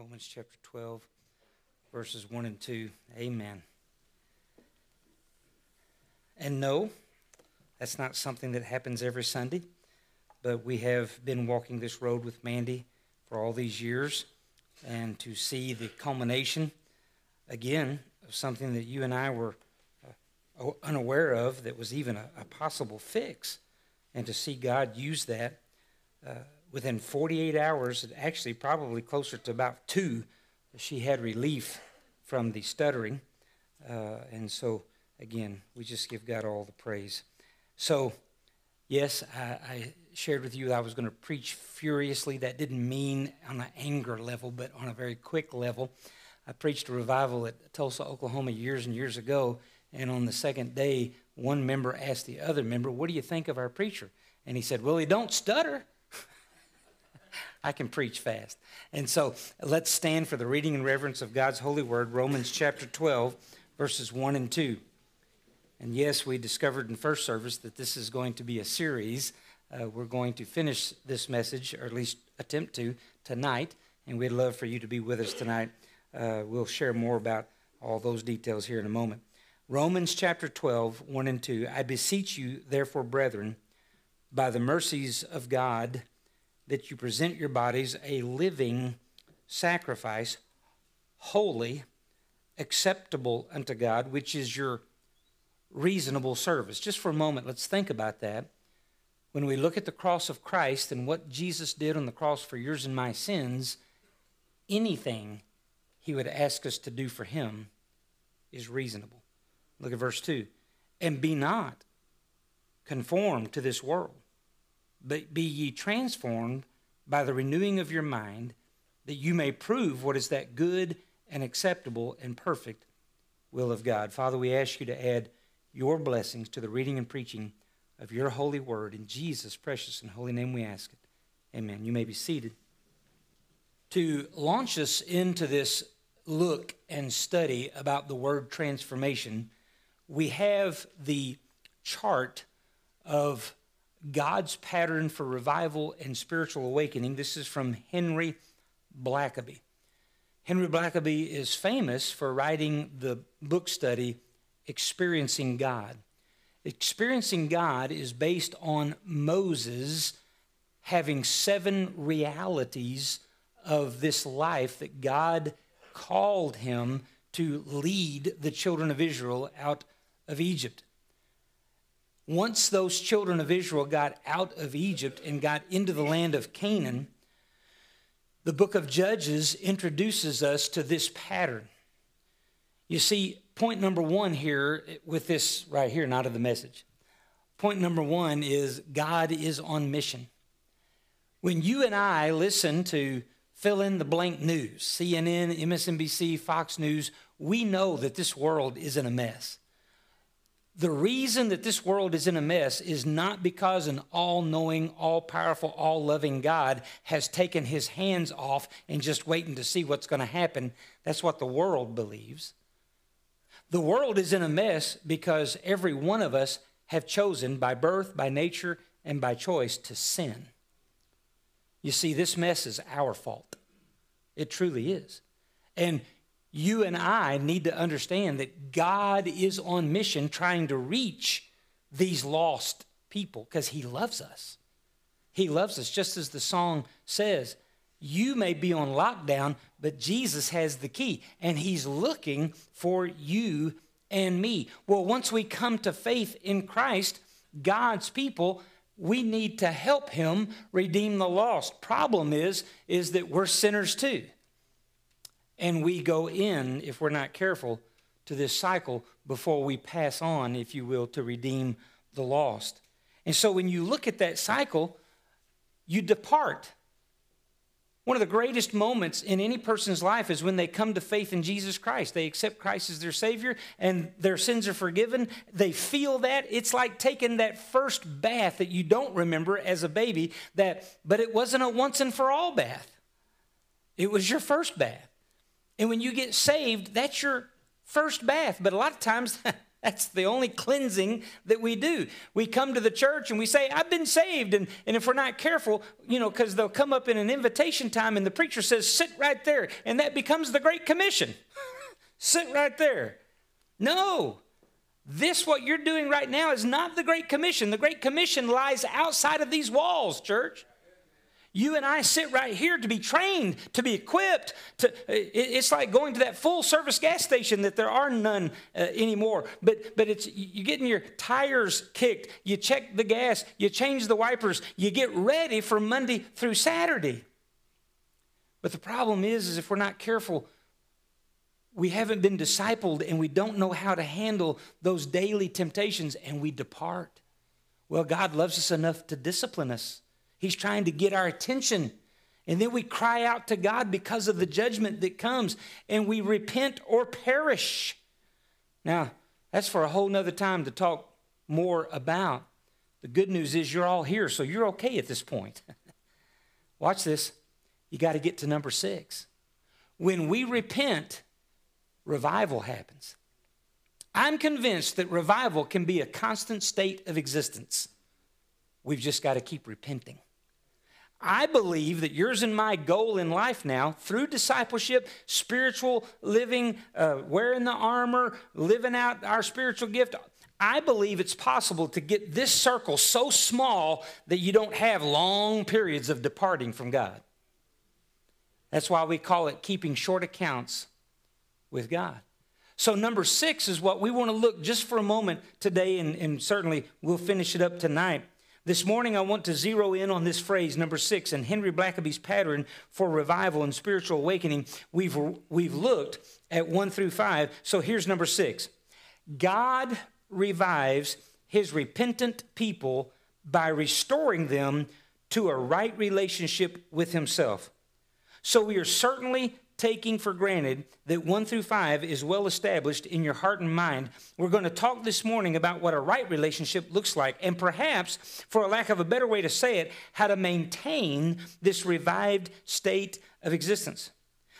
Romans chapter 12, verses 1 and 2. Amen. And no, that's not something that happens every Sunday, but we have been walking this road with Mandy for all these years, and to see the culmination again of something that you and I were uh, unaware of that was even a, a, possible fix, and to see God use that. Uh, within 48 hours, actually probably closer to about two, she had relief from the stuttering. Uh, and so, again, we just give God all the praise. So, yes, I, I shared with you that I was going to preach furiously. That didn't mean on an anger level, but on a very quick level. I preached a revival at Tulsa, Oklahoma years and years ago. And on the second day, one member asked the other member, What do you think of our preacher? And he said, Well, he don't stutter. I can preach fast. And so let's stand for the reading and reverence of God's holy word, Romans chapter 12, verses 1 and 2. And yes, we discovered in first service that this is going to be a series. Uh, we're going to finish this message, or at least attempt to, tonight. And we'd love for you to be with us tonight. Uh, we'll share more about all those details here in a moment. Romans chapter 12, 1 and 2. I beseech you, therefore, brethren, by the mercies of God, that you present your bodies a living sacrifice, holy, acceptable unto God, which is your reasonable service. Just for a moment, let's think about that. When we look at the cross of Christ and what Jesus did on the cross for yours and my sins, anything he would ask us to do for him is reasonable. Look at verse 2. And be not conformed to this world, but be ye transformed by the renewing of your mind, that you may prove what is that good and acceptable and perfect will of God. Father, we ask you to add your blessings to the reading and preaching of your holy word. In Jesus' precious and holy name we ask it. Amen. You may be seated. To launch us into this look and study about the word transformation, we have the chart of God's pattern for revival and spiritual awakening. This is from Henry Blackaby. Henry Blackaby is famous for writing the book study Experiencing God. Experiencing God is based on Moses having seven realities of this life that God called him to lead the children of Israel out of Egypt. Once those children of Israel got out of Egypt and got into the land of Canaan, the book of Judges introduces us to this pattern. You see, point number one here with this right here, not of the message. Point number one is God is on mission. When you and I listen to fill in the blank news, CNN, MSNBC, Fox News, we know that this world is in a mess. The reason that this world is in a mess is not because an all knowing, all powerful, all loving God has taken his hands off and just waiting to see what's going to happen. That's what the world believes. The world is in a mess because every one of us have chosen by birth, by nature, and by choice to sin. You see, this mess is our fault. It truly is. And you and I need to understand that God is on mission trying to reach these lost people because He loves us. He loves us, just as the song says. You may be on lockdown, but Jesus has the key, and He's looking for you and me. Well, once we come to faith in Christ, God's people, we need to help Him redeem the lost. Problem is, is that we're sinners too. And we go in, if we're not careful, to this cycle before we pass on, if you will, to redeem the lost. And so when you look at that cycle, you depart. One of the greatest moments in any person's life is when they come to faith in Jesus Christ. They accept Christ as their Savior and their sins are forgiven. They feel that. It's like taking that first bath that you don't remember as a baby, that, but it wasn't a once and for all bath. It was your first bath. And when you get saved, that's your first bath. But a lot of times, That's the only cleansing that we do. We come to the church and we say, I've been saved. And, and if we're not careful, you know, because they'll come up in an invitation time and the preacher says, sit right there. And that becomes the Great Commission. sit right there. No. This, what you're doing right now, is not the Great Commission. The Great Commission lies outside of these walls, church. You and I sit right here to be trained, to be equipped. To, it's like going to that full service gas station that there are none uh, anymore. But, but it's, you're getting your tires kicked, you check the gas, you change the wipers, you get ready for Monday through Saturday. But the problem is, is if we're not careful, we haven't been discipled and we don't know how to handle those daily temptations and we depart. Well, God loves us enough to discipline us. He's trying to get our attention. And then we cry out to God because of the judgment that comes, and we repent or perish. Now, that's for a whole nother time to talk more about. The good news is you're all here, so you're okay at this point. Watch this. You got to get to number six. When we repent, revival happens. I'm convinced that revival can be a constant state of existence. We've just got to keep repenting. I believe that yours and my goal in life now, through discipleship, spiritual living, uh, wearing the armor, living out our spiritual gift, I believe it's possible to get this circle so small that you don't have long periods of departing from God. That's why we call it keeping short accounts with God. So, number six is what we want to look just for a moment today, and, and certainly we'll finish it up tonight. This morning, I want to zero in on this phrase, number six, in Henry Blackaby's pattern for revival and spiritual awakening. We've, we've looked at one through five. So here's number six God revives his repentant people by restoring them to a right relationship with himself. So we are certainly taking for granted that 1 through 5 is well established in your heart and mind. We're going to talk this morning about what a right relationship looks like, and perhaps, for a lack of a better way to say it, how to maintain this revived state of existence.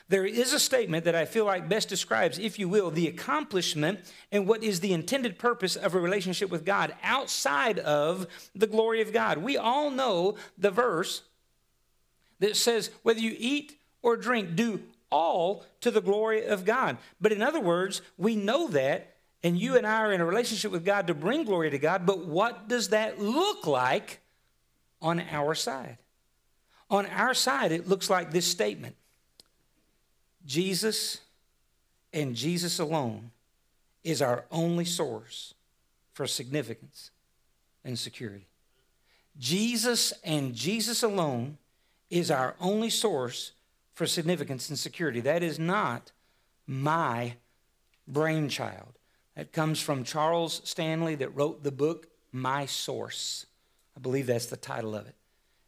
There is a statement that I feel like best describes, if you will, the accomplishment and what is the intended purpose of a relationship with God outside of the glory of God. We all know the verse that says, whether you eat or drink, do all to the glory of God. But in other words, we know that, and you and I are in a relationship with God to bring glory to God, but what does that look like on our side? On our side, it looks like this statement Jesus and Jesus alone is our only source for significance and security. Jesus and Jesus alone is our only source for significance and security. That is not my brainchild. That comes from Charles Stanley, that wrote the book My Source. I believe that's the title of it.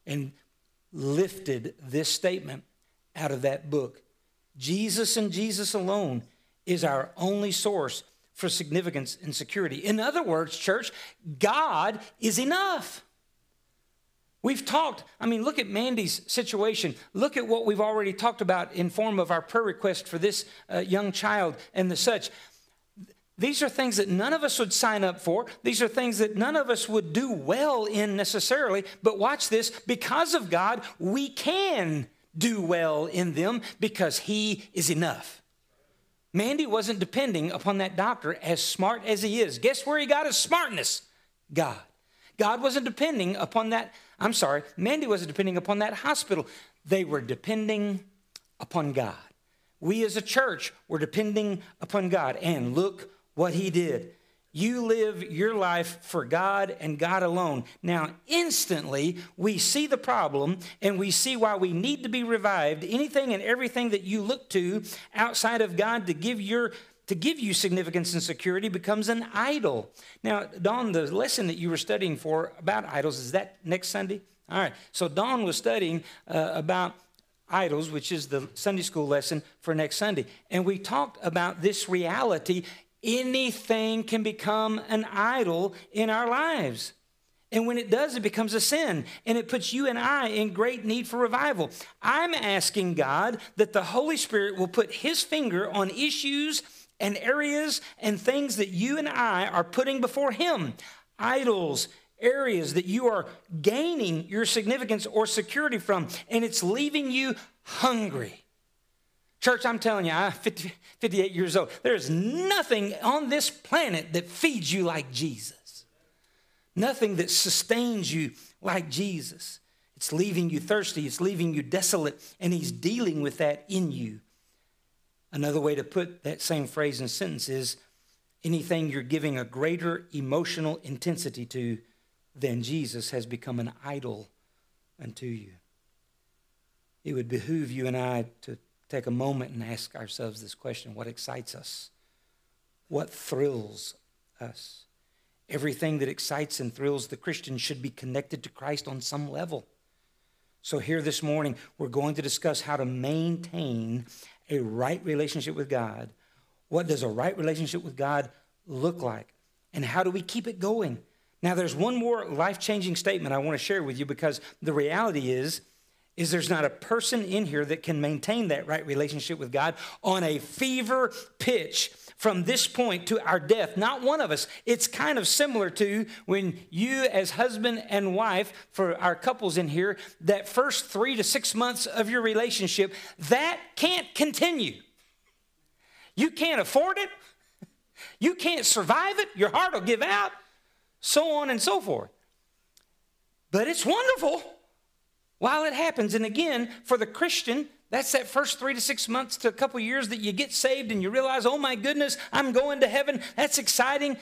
And lifted this statement out of that book. Jesus and Jesus alone is our only source for significance and security. In other words, church, God is enough. We've talked, I mean, look at Mandy's situation. Look at what we've already talked about in form of our prayer request for this uh, young child and the such. These are things that none of us would sign up for. These are things that none of us would do well in necessarily. But watch this because of God, we can do well in them because He is enough. Mandy wasn't depending upon that doctor as smart as he is. Guess where he got his smartness? God. God wasn't depending upon that I'm sorry, Mandy wasn't depending upon that hospital. They were depending upon God. We as a church were depending upon God. And look what He did. You live your life for God and God alone. Now, instantly, we see the problem and we see why we need to be revived. Anything and everything that you look to outside of God to give your to give you significance and security becomes an idol. Now, Dawn, the lesson that you were studying for about idols, is that next Sunday? All right. So, Dawn was studying uh, about idols, which is the Sunday school lesson for next Sunday. And we talked about this reality anything can become an idol in our lives. And when it does, it becomes a sin. And it puts you and I in great need for revival. I'm asking God that the Holy Spirit will put His finger on issues and areas and things that you and I are putting before Him. Idols, areas that you are gaining your significance or security from, and it's leaving you hungry. Church, I'm telling you, I'm 50, 58 years old. There's nothing on this planet that feeds you like Jesus. Nothing that sustains you like Jesus. It's leaving you thirsty, it's leaving you desolate, and He's dealing with that in you. Another way to put that same phrase and sentence is anything you're giving a greater emotional intensity to than Jesus has become an idol unto you. It would behoove you and I to take a moment and ask ourselves this question what excites us? What thrills us? Everything that excites and thrills the Christian should be connected to Christ on some level. So, here this morning, we're going to discuss how to maintain a right relationship with God. What does a right relationship with God look like? And how do we keep it going? Now, there's one more life changing statement I want to share with you because the reality is, is there's not a person in here that can maintain that right relationship with God on a fever pitch from this point to our death. Not one of us. It's kind of similar to when you, as husband and wife, for our couples in here, that first three to six months of your relationship, that can't continue. You can't afford it. You can't survive it. Your heart will give out so on and so forth. But it's wonderful while it happens. And again, for the Christian, that's that first three to six months to a couple years that you get saved and you realize, oh my goodness, I'm going to heaven. That's exciting.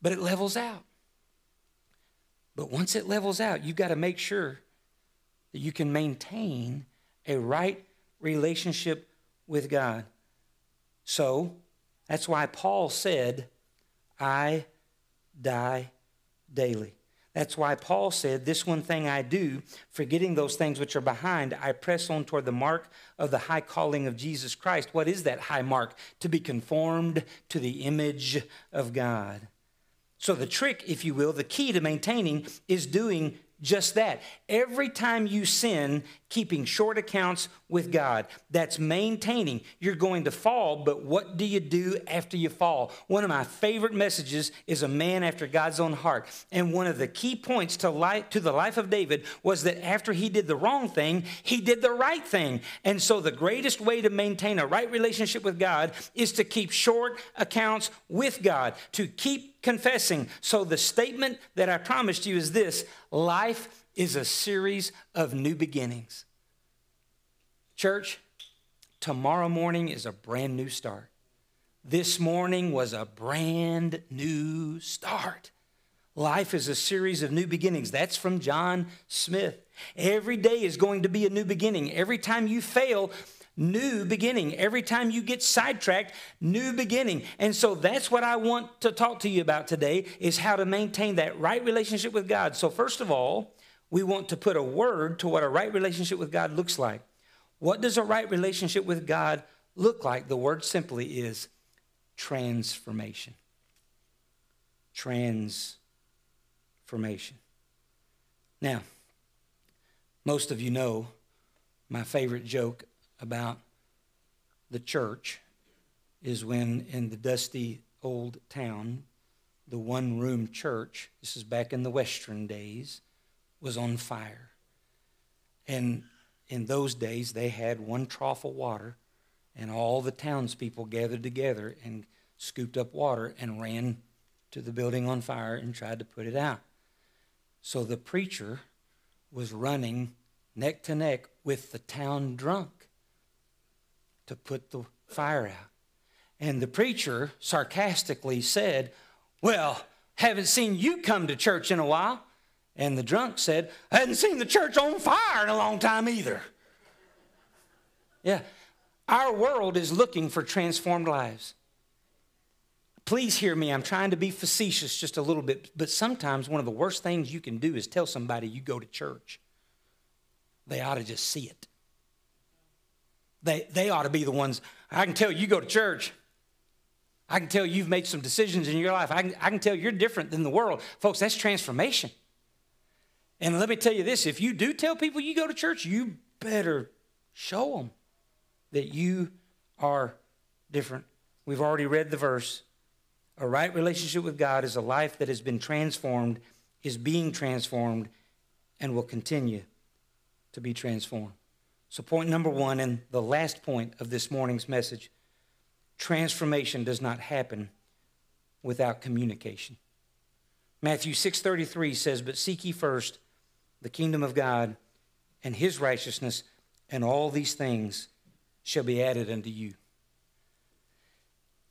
But it levels out. But once it levels out, you've got to make sure that you can maintain a right relationship with God. So that's why Paul said, I die daily. That's why Paul said, This one thing I do, forgetting those things which are behind, I press on toward the mark of the high calling of Jesus Christ. What is that high mark? To be conformed to the image of God. So, the trick, if you will, the key to maintaining is doing just that. Every time you sin, keeping short accounts with God, that's maintaining. You're going to fall, but what do you do after you fall? One of my favorite messages is a man after God's own heart. And one of the key points to, life, to the life of David was that after he did the wrong thing, he did the right thing. And so the greatest way to maintain a right relationship with God is to keep short accounts with God, to keep confessing. So the statement that I promised you is this life is a series of new beginnings. Church, tomorrow morning is a brand new start. This morning was a brand new start. Life is a series of new beginnings. That's from John Smith. Every day is going to be a new beginning. Every time you fail, new beginning. Every time you get sidetracked, new beginning. And so that's what I want to talk to you about today is how to maintain that right relationship with God. So first of all, we want to put a word to what a right relationship with God looks like. What does a right relationship with God look like? The word simply is transformation. Transformation. Now, most of you know my favorite joke about the church is when in the dusty old town, the one room church, this is back in the Western days, was on fire. And in those days, they had one trough of water, and all the townspeople gathered together and scooped up water and ran to the building on fire and tried to put it out. So the preacher was running neck to neck with the town drunk to put the fire out. And the preacher sarcastically said, Well, haven't seen you come to church in a while. And the drunk said, I hadn't seen the church on fire in a long time either. Yeah. Our world is looking for transformed lives. Please hear me. I'm trying to be facetious just a little bit, but sometimes one of the worst things you can do is tell somebody you go to church. They ought to just see it. They, they ought to be the ones. I can tell you go to church. I can tell you've made some decisions in your life. I can, I can tell you're different than the world. Folks, that's transformation. And let me tell you this if you do tell people you go to church, you better show them that you are different We've already read the verse. A right relationship with God is a life that has been transformed, is being transformed, and will continue to be transformed. So, point number one, and the last point of this morning's message transformation does not happen without communication. Matthew 6:33 says, "But seek ye first the kingdom of God and his righteousness, and all these things shall be added unto you."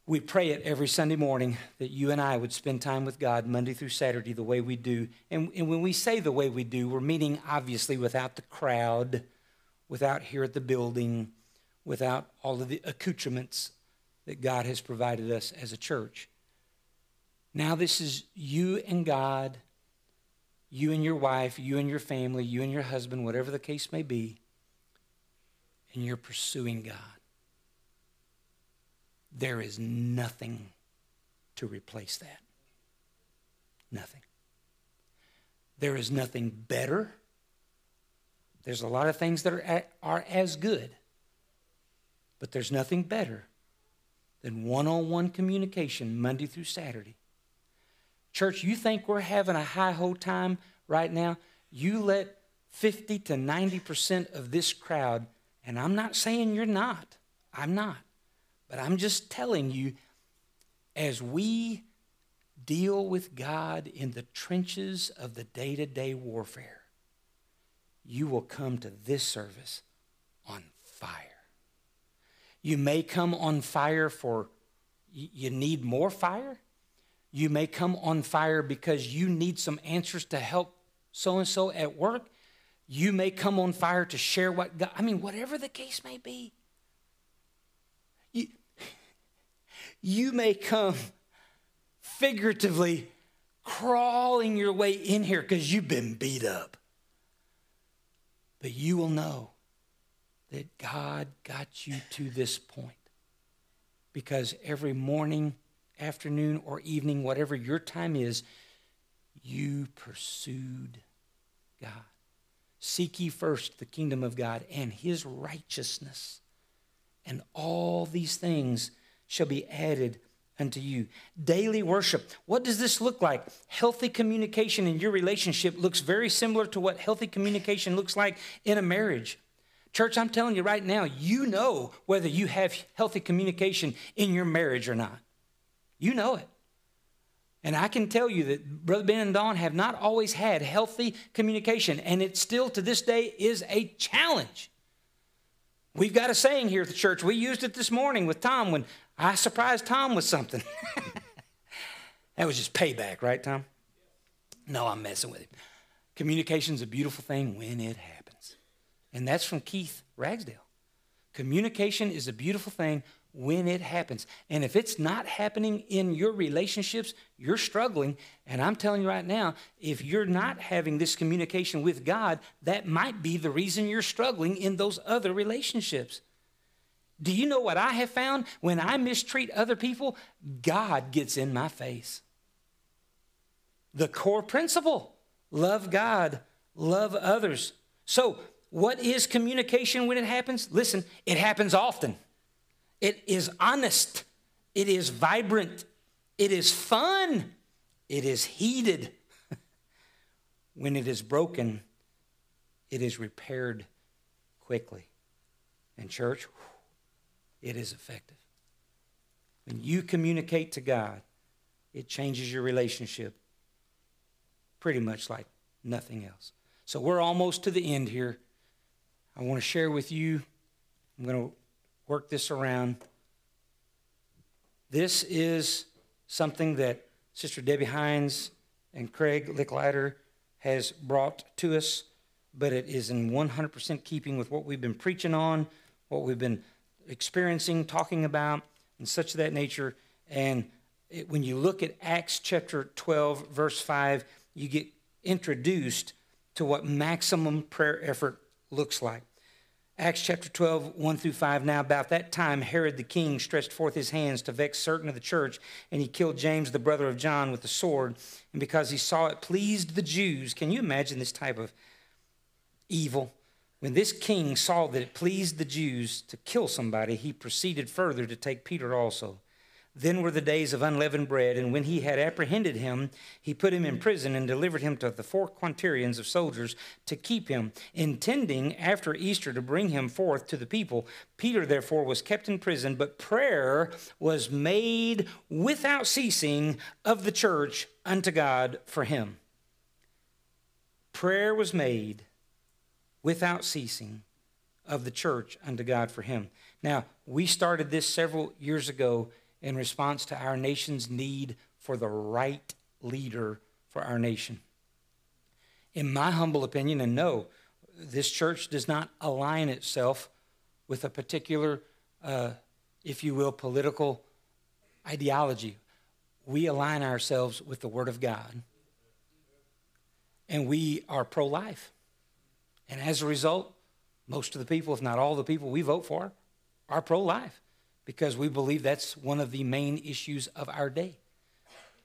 We pray it every Sunday morning that you and I would spend time with God Monday through Saturday the way we do. And, and when we say the way we do, we're meaning obviously without the crowd, without here at the building, without all of the accoutrements that God has provided us as a church. Now, this is you and God, you and your wife, you and your family, you and your husband, whatever the case may be, and you're pursuing God. There is nothing to replace that. Nothing. There is nothing better. There's a lot of things that are, are as good, but there's nothing better than one on one communication Monday through Saturday. Church, you think we're having a high ho time right now? You let 50 to 90% of this crowd, and I'm not saying you're not, I'm not. But I'm just telling you, as we deal with God in the trenches of the day to day warfare, you will come to this service on fire. You may come on fire for you need more fire. You may come on fire because you need some answers to help so and so at work. You may come on fire to share what God, I mean, whatever the case may be. You, you may come figuratively crawling your way in here because you've been beat up. But you will know that God got you to this point because every morning, afternoon, or evening, whatever your time is, you pursued God. Seek ye first the kingdom of God and his righteousness, and all these things shall be added unto you. Daily worship. What does this look like? Healthy communication in your relationship looks very similar to what healthy communication looks like in a marriage. Church, I'm telling you right now, you know whether you have healthy communication in your marriage or not. You know it. And I can tell you that Brother Ben and Dawn have not always had healthy communication, and it still to this day is a challenge. We've got a saying here at the church. We used it this morning with Tom when I surprised Tom with something. that was just payback, right, Tom? No, I'm messing with him. Communication's a beautiful thing when it happens. And that's from Keith Ragsdale. Communication is a beautiful thing when it happens. And if it's not happening in your relationships, you're struggling. And I'm telling you right now, if you're not having this communication with God, that might be the reason you're struggling in those other relationships. Do you know what I have found? When I mistreat other people, God gets in my face. The core principle love God, love others. So, what is communication when it happens? Listen, it happens often. It is honest, it is vibrant, it is fun, it is heated. when it is broken, it is repaired quickly. And, church, it is effective. When you communicate to God, it changes your relationship pretty much like nothing else. So we're almost to the end here. I want to share with you, I'm going to work this around. This is something that Sister Debbie Hines and Craig Licklider has brought to us, but it is in 100% keeping with what we've been preaching on, what we've been experiencing, talking about, and such of that nature. And it, when you look at Acts chapter 12, verse 5, you get introduced to what maximum prayer effort looks like. Acts chapter 12, 1 through 5. Now, about that time, Herod the king stretched forth his hands to vex certain of the church, and he killed James, the brother of John, with the sword. And because he saw it pleased the Jews, can you imagine this type of evil? When this king saw that it pleased the Jews to kill somebody, he proceeded further to take Peter also. Then were the days of unleavened bread, and when he had apprehended him, he put him in prison and delivered him to the four quaternions of soldiers to keep him, intending after Easter to bring him forth to the people. Peter, therefore, was kept in prison, but prayer was made without ceasing of the church unto God for him. Prayer was made without ceasing of the church unto God for him. Now, we started this several years ago in response to our nation's need for the right leader for our nation. In my humble opinion, and no, this church does not align itself with a particular, uh, if you will, political ideology. We align ourselves with the Word of God. And we are pro life. And as a result, most of the people, if not all the people we vote for, are pro life because we believe that's one of the main issues of our day.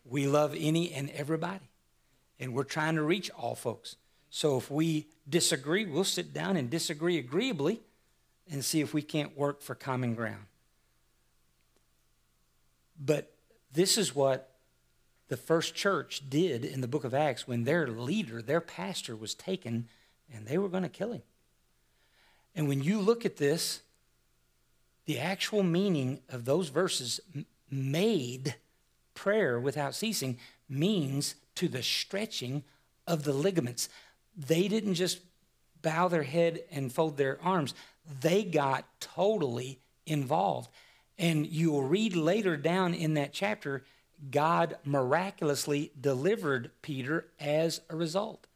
We love any and everybody, and we're trying to reach all folks. So if we disagree, we'll sit down and disagree agreeably and see if we can't work for common ground. But this is what the first church did in the book of Acts when their leader, their pastor, was taken and they were going to kill him. And when you look at this, the actual meaning of those verses made prayer without ceasing means to the stretching of the ligaments. They didn't just bow their head and fold their arms, they got totally involved. And you will read later down in that chapter, God miraculously delivered Peter as a result.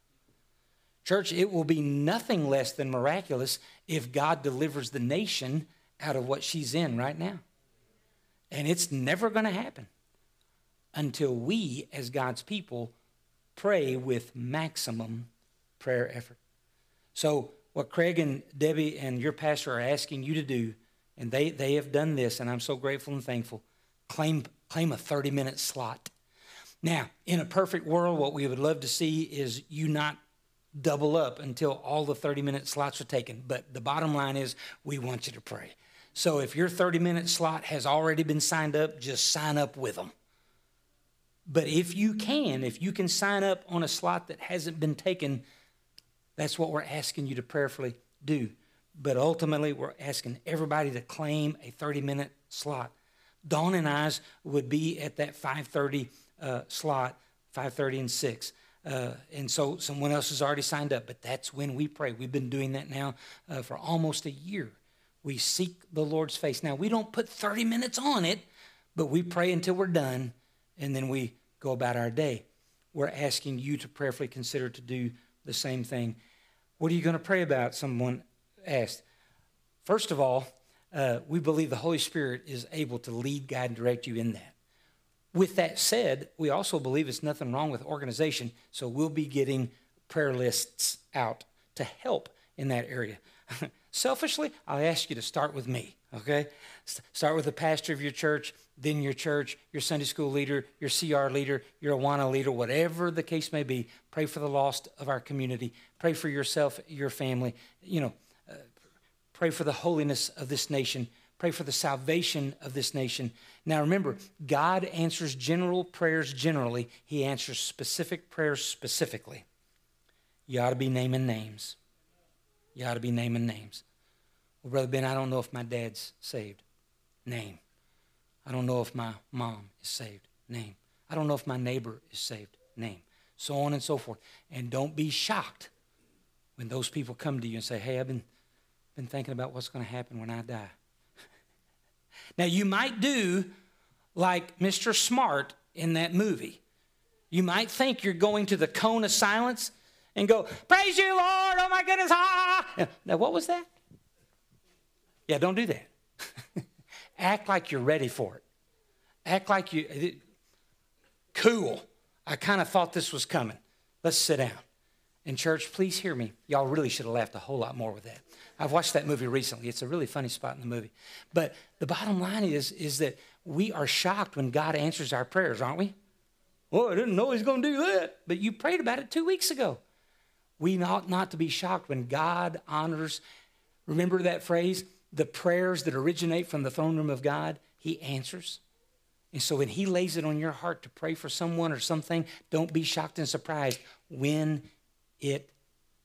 Church, it will be nothing less than miraculous if God delivers the nation out of what she's in right now. And it's never going to happen until we, as God's people, pray with maximum prayer effort. So, what Craig and Debbie and your pastor are asking you to do, and they, they have done this, and I'm so grateful and thankful, claim, claim a 30 minute slot. Now, in a perfect world, what we would love to see is you not double up until all the 30 minute slots are taken. But the bottom line is, we want you to pray. So if your 30 minute slot has already been signed up, just sign up with them. But if you can, if you can sign up on a slot that hasn't been taken, that's what we're asking you to prayerfully do. But ultimately, we're asking everybody to claim a 30 minute slot. Dawn and I's would be at that 5:30 uh, slot, 5:30 and 6. Uh, and so someone else has already signed up, but that's when we pray. We've been doing that now uh, for almost a year. We seek the Lord's face. Now, we don't put 30 minutes on it, but we pray until we're done, and then we go about our day. We're asking you to prayerfully consider to do the same thing. What are you going to pray about? Someone asked. First of all, uh, we believe the Holy Spirit is able to lead, guide, and direct you in that. With that said, we also believe it's nothing wrong with organization, so we'll be getting prayer lists out to help in that area. Selfishly, I'll ask you to start with me, okay? Start with the pastor of your church, then your church, your Sunday school leader, your CR leader, your Awana leader, whatever the case may be. Pray for the lost of our community. Pray for yourself, your family. You know, uh, pray for the holiness of this nation. Pray for the salvation of this nation. Now remember, God answers general prayers generally, He answers specific prayers specifically. You ought to be naming names. You ought to be naming names. Well, Brother Ben, I don't know if my dad's saved. Name. I don't know if my mom is saved. Name. I don't know if my neighbor is saved. Name. So on and so forth. And don't be shocked when those people come to you and say, Hey, I've been, been thinking about what's going to happen when I die. Now, you might do like Mr. Smart in that movie. You might think you're going to the cone of silence and go, Praise you, Lord. Oh my goodness. Ah. Now, what was that? Yeah, don't do that. Act like you're ready for it. Act like you, cool. I kind of thought this was coming. Let's sit down. And, church, please hear me. Y'all really should have laughed a whole lot more with that. I've watched that movie recently. It's a really funny spot in the movie. But the bottom line is, is that we are shocked when God answers our prayers, aren't we? Well, I didn't know He's going to do that. But you prayed about it two weeks ago. We ought not to be shocked when God honors. Remember that phrase? The prayers that originate from the throne room of God, He answers. And so when He lays it on your heart to pray for someone or something, don't be shocked and surprised when it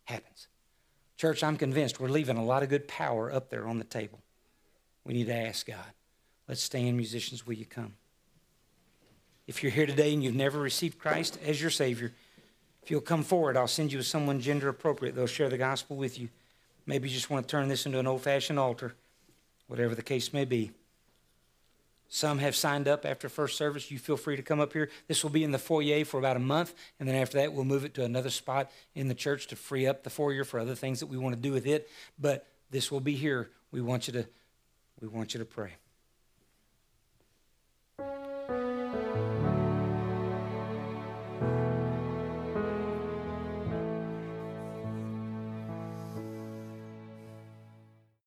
happens. Church, I'm convinced we're leaving a lot of good power up there on the table. We need to ask God. Let's stand, musicians, will you come? If you're here today and you've never received Christ as your Savior, if you'll come forward, I'll send you someone gender appropriate. They'll share the gospel with you. Maybe you just want to turn this into an old fashioned altar, whatever the case may be. Some have signed up after first service. You feel free to come up here. This will be in the foyer for about a month, and then after that, we'll move it to another spot in the church to free up the foyer for other things that we want to do with it. But this will be here. We want you to, we want you to pray.